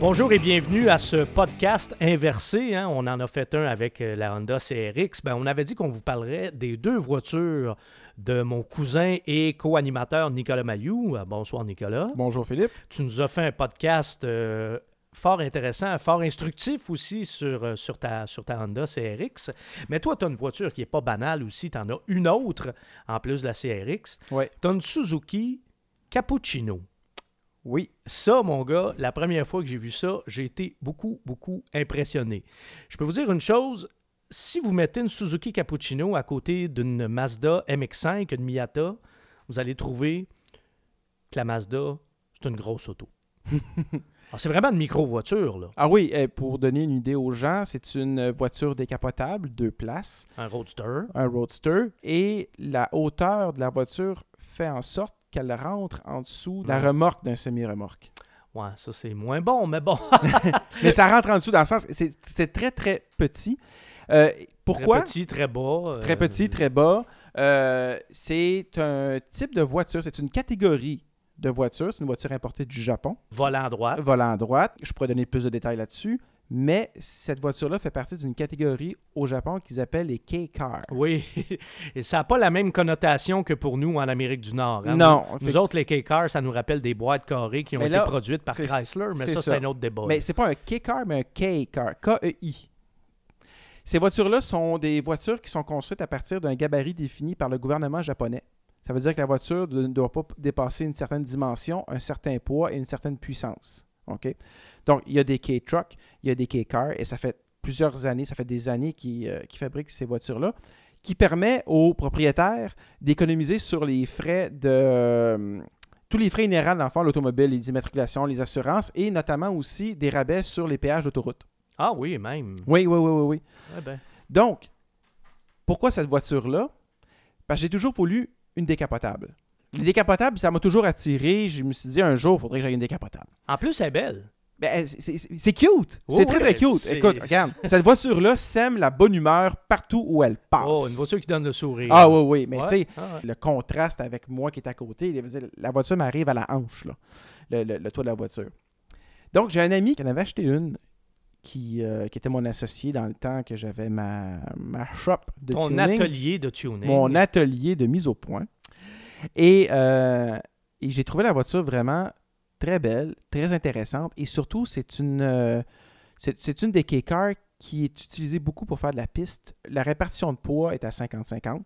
Bonjour et bienvenue à ce podcast inversé. hein. On en a fait un avec euh, la Honda CRX. Ben, on avait dit qu'on vous parlerait des deux voitures de mon cousin et co-animateur Nicolas Mayou. Euh, Bonsoir Nicolas. Bonjour Philippe. Tu nous as fait un podcast euh, fort intéressant, fort instructif aussi sur, sur, ta, sur ta Honda CRX. Mais toi, tu as une voiture qui n'est pas banale aussi. Tu en as une autre en plus de la CRX. Ouais. Tu as une Suzuki Cappuccino. Oui. Ça, mon gars, la première fois que j'ai vu ça, j'ai été beaucoup, beaucoup impressionné. Je peux vous dire une chose, si vous mettez une Suzuki Cappuccino à côté d'une Mazda MX5, une Miata, vous allez trouver que la Mazda, c'est une grosse auto. C'est vraiment une micro-voiture, là. Ah oui, pour donner une idée aux gens, c'est une voiture décapotable, deux places, Un roadster. un roadster, et la hauteur de la voiture fait en sorte qu'elle rentre en dessous de la remorque d'un semi-remorque. Ouais, ça, c'est moins bon, mais bon. Mais ça rentre en dessous dans le sens, c'est c'est très très petit. Euh, pourquoi? Très petit, très bas. euh, Très petit, très bas. Euh, c'est un type de voiture, c'est une catégorie de voiture. C'est une voiture importée du Japon. Volant à droite. volant à droite. Je pourrais donner plus de détails là-dessus. Mais cette voiture-là fait partie d'une catégorie au Japon qu'ils appellent les K-Cars. Oui, et ça n'a pas la même connotation que pour nous en Amérique du Nord. hein? Non, Nous autres, les K-Cars, ça nous rappelle des boîtes carrées qui ont été produites par Chrysler, mais ça, ça. c'est un autre débat. Mais c'est pas un K-Car, mais un K-Car. K-E-I. Ces voitures-là sont des voitures qui sont construites à partir d'un gabarit défini par le gouvernement japonais. Ça veut dire que la voiture ne doit pas dépasser une certaine dimension, un certain poids et une certaine puissance. OK? Donc, il y a des K-Trucks, il y a des K-Cars, et ça fait plusieurs années, ça fait des années qu'ils euh, fabriquent ces voitures-là, qui permet aux propriétaires d'économiser sur les frais de... euh, tous les frais inhérents dans le fond, l'automobile, les immatriculations, les assurances, et notamment aussi des rabais sur les péages d'autoroute. Ah oui, même. Oui, oui, oui, oui, oui. Ben, Donc, pourquoi cette voiture-là? Parce que j'ai toujours voulu une décapotable. Les décapotables, ça m'a toujours attiré. Je me suis dit, un jour, il faudrait que j'aie une décapotable. En plus, elle est belle. Ben, c'est- cute. Oh c'est très, très cute. Écoute, regarde. Cette voiture-là sème la bonne humeur partout où elle passe. Oh, une voiture qui donne le sourire. Ah oui, oui. Mais Ouais. tu sais, Ah, ouais. le contraste avec moi qui est à côté, la voiture m'arrive à la hanche, là, le, le- le toit de la voiture. Donc, j'ai un ami qui en avait acheté une, qui, euh, qui était mon associé dans le temps que j'avais ma, ma shop de Ton tuning, atelier de tuning. mon atelier de mise au point. Et, euh, et j'ai trouvé la voiture vraiment très belle, très intéressante, et surtout, c'est une, euh, c'est c'est une des K-Cars qui est utilisée beaucoup pour faire de la piste. La répartition de poids est à 50-50.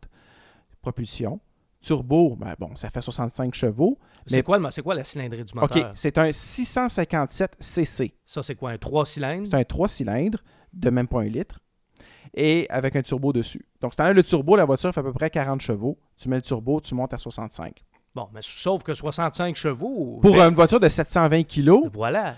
Propulsion. Turbo, ben bon, ça fait 65 chevaux. C'est mais- quoi, le- c'est quoi la cylindrée du OK, moteur? c'est un 657 cc. Ça, c'est quoi, un 3 cylindres? C'est un 3 cylindres de même pas un litre et avec un turbo dessus. Donc, si tu enlèves le turbo, la voiture fait à peu près 40 chevaux. Tu mets le turbo, tu montes à 65. Bon, mais sauf que 65 chevaux. Pour ben, une voiture de 720 kg, Voilà.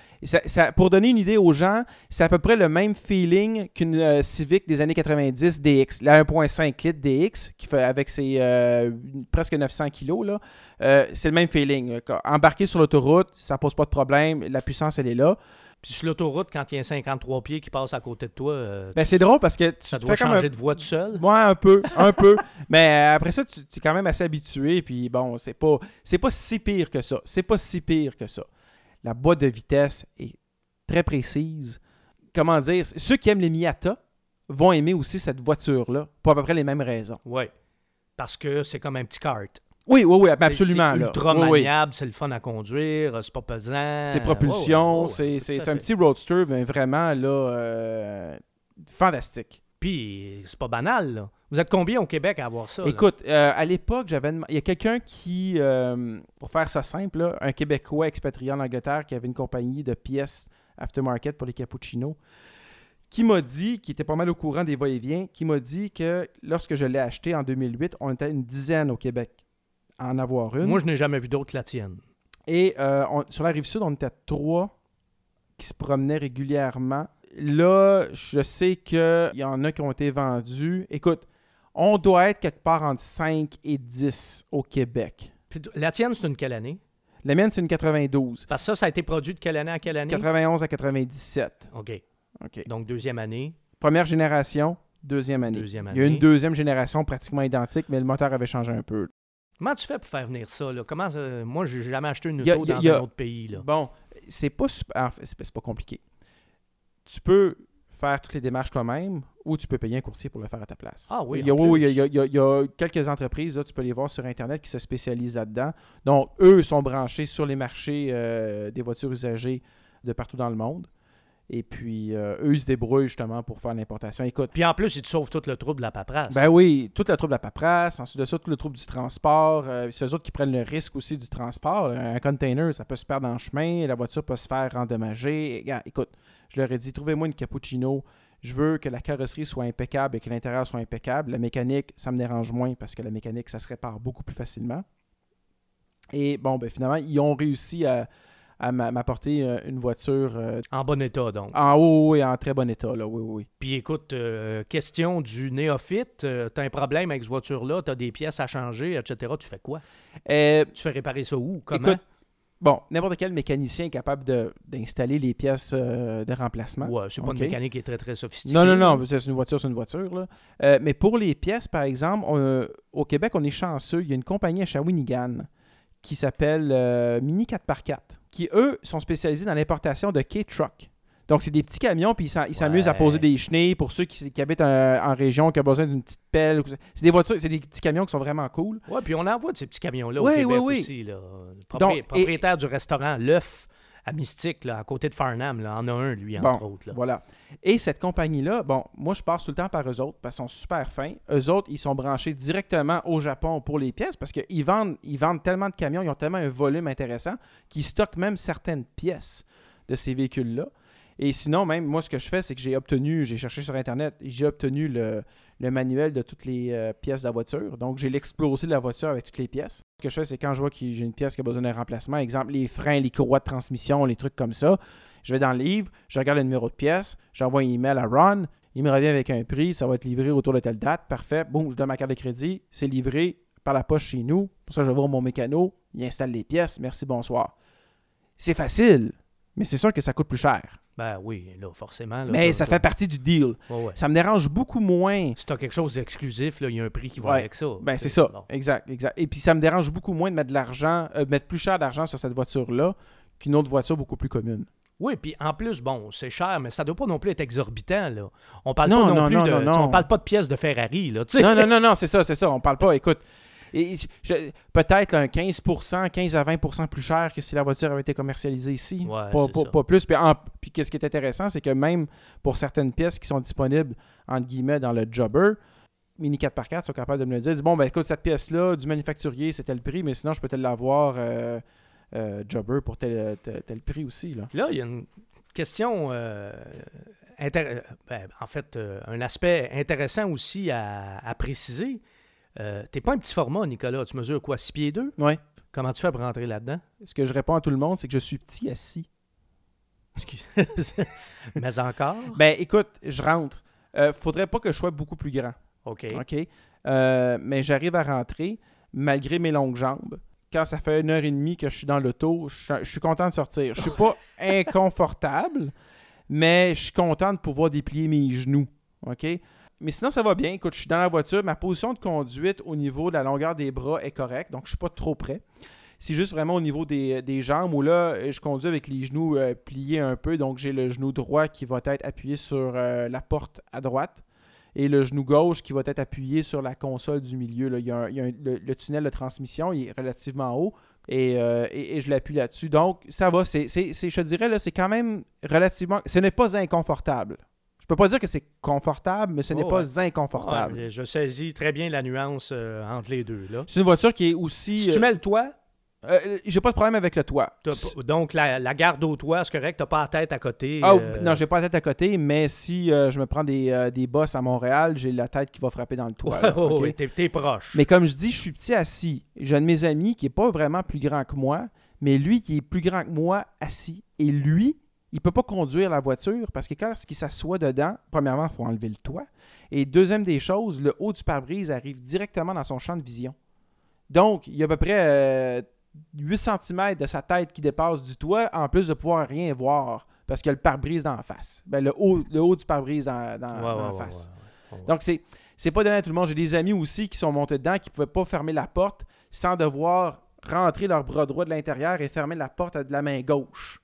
pour donner une idée aux gens, c'est à peu près le même feeling qu'une euh, Civic des années 90 DX. La 1.5 litres DX, qui fait avec ses euh, presque 900 kg, euh, c'est le même feeling. Embarquer sur l'autoroute, ça pose pas de problème. La puissance, elle est là. Puis sur l'autoroute, quand il y a un 53 pieds qui passe à côté de toi, euh, Ben, c'est drôle parce que tu ça te doit fais comme changer un- de voie tout seul. Ouais, un peu, un peu. Mais euh, après ça, tu, tu es quand même assez habitué. Puis bon, c'est pas, c'est pas si pire que ça. C'est pas si pire que ça. La boîte de vitesse est très précise. Comment dire Ceux qui aiment les Miata vont aimer aussi cette voiture-là pour à peu près les mêmes raisons. Oui. Parce que c'est comme un petit kart. Oui, oui, oui, absolument. C'est là. ultra Oui, oui. maniable, c'est le fun à conduire, euh, c'est pas pesant. C'est propulsion, ouais, ouais, c'est, ouais, c'est- un petit roadster, mais vraiment là, euh, fantastique. Puis c'est pas banal, là. Vous êtes combien au Québec à avoir ça? Écoute, euh, à l'époque, j'avais il y a quelqu'un qui, euh, pour faire ça simple, là, un Québécois expatrié en Angleterre qui avait une compagnie de pièces aftermarket pour les cappuccinos, qui m'a dit, qui était pas mal au courant des va-et-vient, qui m'a dit que lorsque je l'ai acheté en 2008, on était une dizaine au Québec à en avoir une. Moi, je n'ai jamais vu d'autre que la tienne. Et euh, on- sur la rive sud, on était trois qui se promenaient régulièrement. Là, je sais qu'il y en a qui ont été vendus. Écoute, on doit être quelque part entre 5 et 10 au Québec. Puis la tienne, c'est une quelle année? La mienne, c'est une 92. Parce que ça, ça a été produit de quelle année à quelle année? 91 à 97. OK. OK. Donc, deuxième année. Première génération, deuxième année. Deuxième Il y a une année. deuxième génération pratiquement identique, mais le moteur avait changé un peu. Comment tu fais pour faire venir ça? Là? Comment ça- Moi, j'ai jamais acheté une auto a- dans a- un autre pays. Là. Bon, c'est pas super. c'est pas compliqué. Tu peux faire toutes les démarches toi-même ou tu peux payer un courtier pour le faire à ta place. Ah oui, Il y a, oui, oui, il plus. y a- il y a- il y a quelques entreprises, là, tu peux les voir sur Internet, qui se spécialisent là-dedans. Donc, eux sont branchés sur les marchés euh, des voitures usagées de partout dans le monde. Et puis, euh, eux, ils se débrouillent justement pour faire l'importation. Écoute, Puis en plus, il te sauve tout le trouble de la paperasse. ben oui, toute la trouble de la paperasse, ensuite de ça, tout le trouble du transport. euh, c'est eux autres qui prennent le risque aussi du transport. Un container, ça peut se perdre dans le chemin, la voiture peut se faire endommager. Et, écoute, je leur ai dit, trouvez-moi une cappuccino. Je veux que la carrosserie soit impeccable et que l'intérieur soit impeccable. La mécanique, ça me dérange moins parce que la mécanique, ça se répare beaucoup plus facilement. Et bon, ben finalement, ils ont réussi à, à m'a- m'apporter euh, une voiture euh, En bon état, donc. en haut et en très bon état. Là. Oui, oui, oui. Puis écoute, euh, question du néophyte, euh, t'as un problème avec cette voiture-là, t'as des pièces à changer, etc. Tu fais quoi? Tu fais réparer ça où? Comment? Écoute, Bon, n'importe quel mécanicien est capable d'installer les pièces de remplacement. ouais, c'est pas ok. une mécanique qui est très, très sophistiquée. Non, non, non, c'est une voiture, c'est une voiture. Là. Mais pour les pièces, par exemple, on- au Québec, on est chanceux. Il y a une compagnie à Shawinigan qui s'appelle Mini 4x4, qui, eux, sont spécialisés dans l'importation de K-Truck. Donc, c'est des petits camions, puis ils s'am- ils s'amusent à poser des chenilles pour ceux qui, qui habitent en, en région, qui ont besoin d'une petite pelle. C'est des voitures, c'est des petits camions qui sont vraiment cool. Ouais, puis on envoie de ces petits camions-là Oui, au Québec oui, oui. aussi. Là. Propri- Donc, et- propriétaire du restaurant L'œuf à Mystique, là, à côté de Farnham, là, en a un, lui, Bon, entre autres. là. Voilà. Et cette compagnie-là, bon, moi, je passe tout le temps par eux autres parce qu'ils sont super fins. Eux autres, ils sont branchés directement au Japon pour les pièces parce qu'ils vendent, ils vendent tellement de camions, ils ont tellement un volume intéressant qu'ils stockent même certaines pièces de ces véhicules-là. Et sinon, même, moi, ce que je fais, c'est que j'ai obtenu, j'ai cherché sur Internet, et j'ai obtenu le, manuel de toutes les euh, pièces de la voiture. Donc, j'ai l'explosé de la voiture avec toutes les pièces. Ce que je fais, c'est quand je vois que j'ai une pièce qui a besoin d'un remplacement, exemple les freins, les courroies de transmission, les trucs comme ça, je vais dans le livre, je regarde le numéro de pièce, j'envoie un email à Ron, il me revient avec un prix, ça va être livré autour de telle date, parfait. Boum, je donne ma carte de crédit, c'est livré par la poche chez nous. Pour ça, je vais voir mon mécano, il installe les pièces, merci, bonsoir. C'est facile, mais c'est sûr que ça coûte plus cher. Ben oui, là, forcément. là, mais ça fait partie du deal. Ouais, ouais. Ça me dérange beaucoup moins. Si t'as quelque chose d'exclusif, là, il y a un prix qui va Ouais. avec ça. Ben, c'est ça. Bon. Exact, exact. Et puis, ça me dérange beaucoup moins de mettre de l'argent, euh, mettre plus cher d'argent sur cette voiture-là qu'une autre voiture beaucoup plus commune. Oui, puis en plus, bon, c'est cher, mais ça doit pas non plus être exorbitant, là. On parle Non, pas non, non, plus non, de... On parle pas de pièces de Ferrari, là, non, non, non, non, c'est ça, c'est ça. On parle pas, écoute. Et Peut-être un 15%, 15 à 20% plus cher que si la voiture avait été commercialisée ici. Ouais, pas, pas- plus. Puis, puis qu'est-ce qui est intéressant, c'est que même pour certaines pièces qui sont disponibles, entre guillemets, dans le jobber, Mini 4x4 sont capables de me le dire. Ils disent, bon, ben écoute, cette pièce-là, du manufacturier, c'est tel prix, mais sinon, je peux te l'avoir euh, euh, jobber pour tel, tel, tel prix aussi. Là. Là, il y a une question, euh, intér- ben, en fait, euh, un aspect intéressant aussi à, à préciser. Euh, T'es pas un petit format, Nicolas. Tu mesures quoi, 6 pieds 2? Ouais. Comment tu fais pour rentrer là-dedans? Ce que je réponds à tout le monde, c'est que je suis petit assis. Mais encore? Ben écoute, je rentre. Euh, faudrait pas que je sois beaucoup plus grand. OK. OK? Euh, mais j'arrive à rentrer malgré mes longues jambes. Quand ça fait une heure et demie que je suis dans l'auto, je, suis- je suis content de sortir. Je suis pas inconfortable, mais je suis content de pouvoir déplier mes genoux. OK? Mais sinon, ça va bien. Écoute, je suis dans la voiture. Ma position de conduite au niveau de la longueur des bras est correcte, donc je suis pas trop près. C'est juste vraiment au niveau des, jambes où là, je conduis avec les genoux euh, pliés un peu. Donc, j'ai le genou droit qui va être appuyé sur euh, la porte à droite et le genou gauche qui va être appuyé sur la console du milieu. là. Il y a, le, tunnel de transmission il est relativement haut et, euh, je l'appuie là-dessus. Donc, ça va. Je te dirais, là, c'est quand même relativement. Ce n'est pas inconfortable. Je peux pas dire que c'est confortable, mais ce n'est Oh, pas ouais. inconfortable. Je saisis très bien la nuance euh, entre les deux. Là. C'est une voiture qui est aussi. Si tu euh, mets le toit, euh, j'ai pas de problème avec le toit. donc la, la garde au toit, c'est correct, t'as pas la tête à côté. Ah, euh, Non, j'ai pas la tête à côté, mais si euh, je me prends des, euh, des bosses à Montréal, j'ai la tête qui va frapper dans le toit. là, t'es, t'es proche. Mais comme je dis, je suis petit assis. J'ai un de mes amis qui est pas vraiment plus grand que moi, mais lui qui est plus grand que moi assis. Et lui, il peut pas conduire la voiture parce que quand il s'assoit dedans, premièrement, il faut enlever le toit. Et deuxième des choses, le haut du pare-brise arrive directement dans son champ de vision. Donc, il y a à peu près euh, 8 cm de sa tête qui dépasse du toit, en plus de pouvoir rien voir parce qu'il y a le pare-brise dans la face. Ben, le, haut, le haut du pare-brise dans, dans- Ouais, dans ouais, la ouais, face. ouais. Donc, c'est, c'est pas donné à tout le monde. J'ai des amis aussi qui sont montés dedans, qui pouvaient pas fermer la porte sans devoir rentrer leur bras droit de l'intérieur et fermer la porte de la main gauche.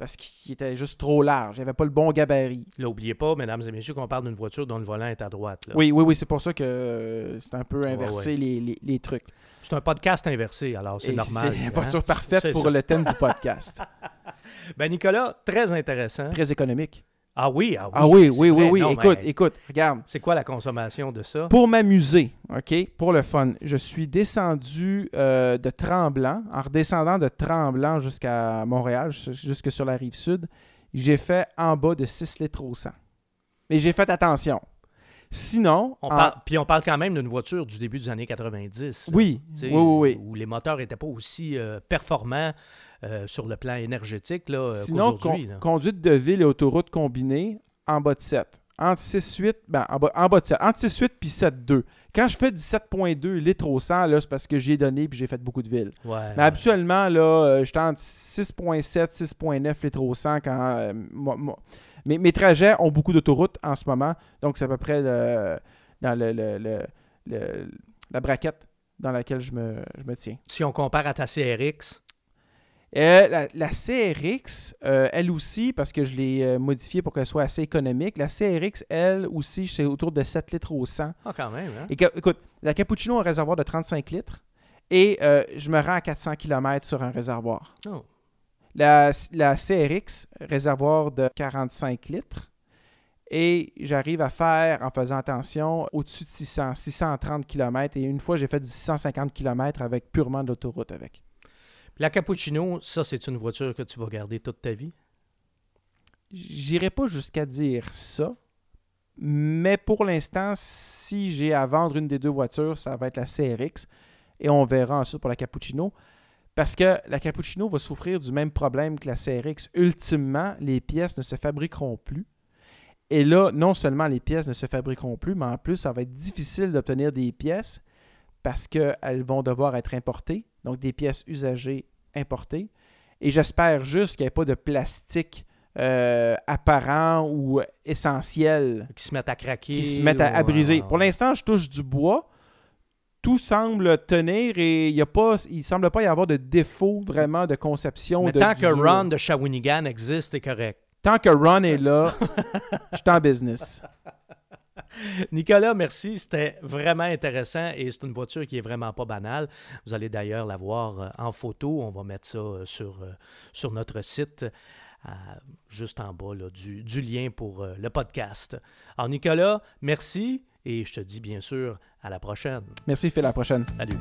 Parce qu'il était juste trop large. Il avait pas le bon gabarit. Là, oubliez pas, mesdames et messieurs, qu'on parle d'une voiture dont le volant est à droite. là. Oui, oui, oui, c'est pour ça que euh, c'est un peu inversé ouais. Les, les- les trucs. C'est un podcast inversé, alors c'est normal. C'est la hein? voiture parfaite pour ça. le thème du podcast. Ben, Nicolas, très intéressant. Très économique. Ah oui, ah oui. Ah oui, oui, oui, vrai. oui. Non, écoute, mais écoute, regarde. C'est quoi la consommation de ça? Pour m'amuser, OK, pour le fun, je suis descendu euh, de Tremblant, en redescendant de Tremblant jusqu'à Montréal, jus- jusque sur la rive sud, j'ai fait en bas de 6 litres au 100. Mais j'ai fait attention. Sinon, On en- parle- Puis on parle quand même d'une voiture du début des années 90. là. oui, oui, oui, oui. Où les moteurs n'étaient pas aussi euh, performants euh, sur le plan énergétique euh, Sinon, qu'aujourd'hui. con- conduite de ville et autoroute combinée, en bas de 7. Entre 6,8, ben, en, bas, en bas de 7. Entre 6,8 puis 7,2. Quand je fais du 7,2 litres au 100, là, c'est parce que j'y ai donné puis j'ai fait beaucoup de villes. Ouais, Mais habituellement, là, j'étais entre 6,7, 6,9 litres au 100 quand. euh, moi- moi- mes, mes trajets ont beaucoup d'autoroutes en ce moment, donc c'est à peu près le- dans le, le- le- le- la braquette dans laquelle je me, je me tiens. Si on compare à ta CRX, Euh, la, la CRX, euh, elle aussi, parce que je l'ai euh, modifiée pour qu'elle soit assez économique, la CRX, elle aussi, c'est autour de 7 litres au 100. ah, quand même, hein? Et écoute, la Cappuccino a un réservoir de 35 litres et euh, je me rends à 400 km sur un réservoir. Oh. La, la CRX, réservoir de 45 litres. Et j'arrive à faire, en faisant attention, au-dessus de 600, 630 km. Et une fois, j'ai fait du 650 km avec purement de l'autoroute avec. La Cappuccino, ça, c'est une voiture que tu vas garder toute ta vie? J'irai pas jusqu'à dire ça. Mais pour l'instant, si j'ai à vendre une des deux voitures, ça va être la CRX. Et on verra ensuite pour la Cappuccino. Parce que la Cappuccino va souffrir du même problème que la CRX. Ultimement, les pièces ne se fabriqueront plus. Et là, non seulement les pièces ne se fabriqueront plus, mais en plus, ça va être difficile d'obtenir des pièces parce qu'elles vont devoir être importées. Donc, des pièces usagées importées. Et j'espère juste qu'il n'y ait pas de plastique euh, apparent ou essentiel Qui se mettent à craquer. qui se mettent à, briser. ah, Pour l'instant, je touche du bois. Tout semble tenir et il y a pas, il semble pas y avoir de défaut vraiment de conception. Mais de tant que. Ron de Shawinigan existe, c'est correct. Tant que Ron est là, je suis en business. Nicolas, merci. C'était vraiment intéressant et c'est une voiture qui est vraiment pas banale. Vous allez d'ailleurs la voir euh, en photo. On va mettre ça euh, sur, euh, sur notre site, euh, juste en bas là, du, du lien pour euh, le podcast. Alors, Nicolas, merci et je te dis bien sûr à la prochaine. Merci, Phil. À la prochaine. Salut.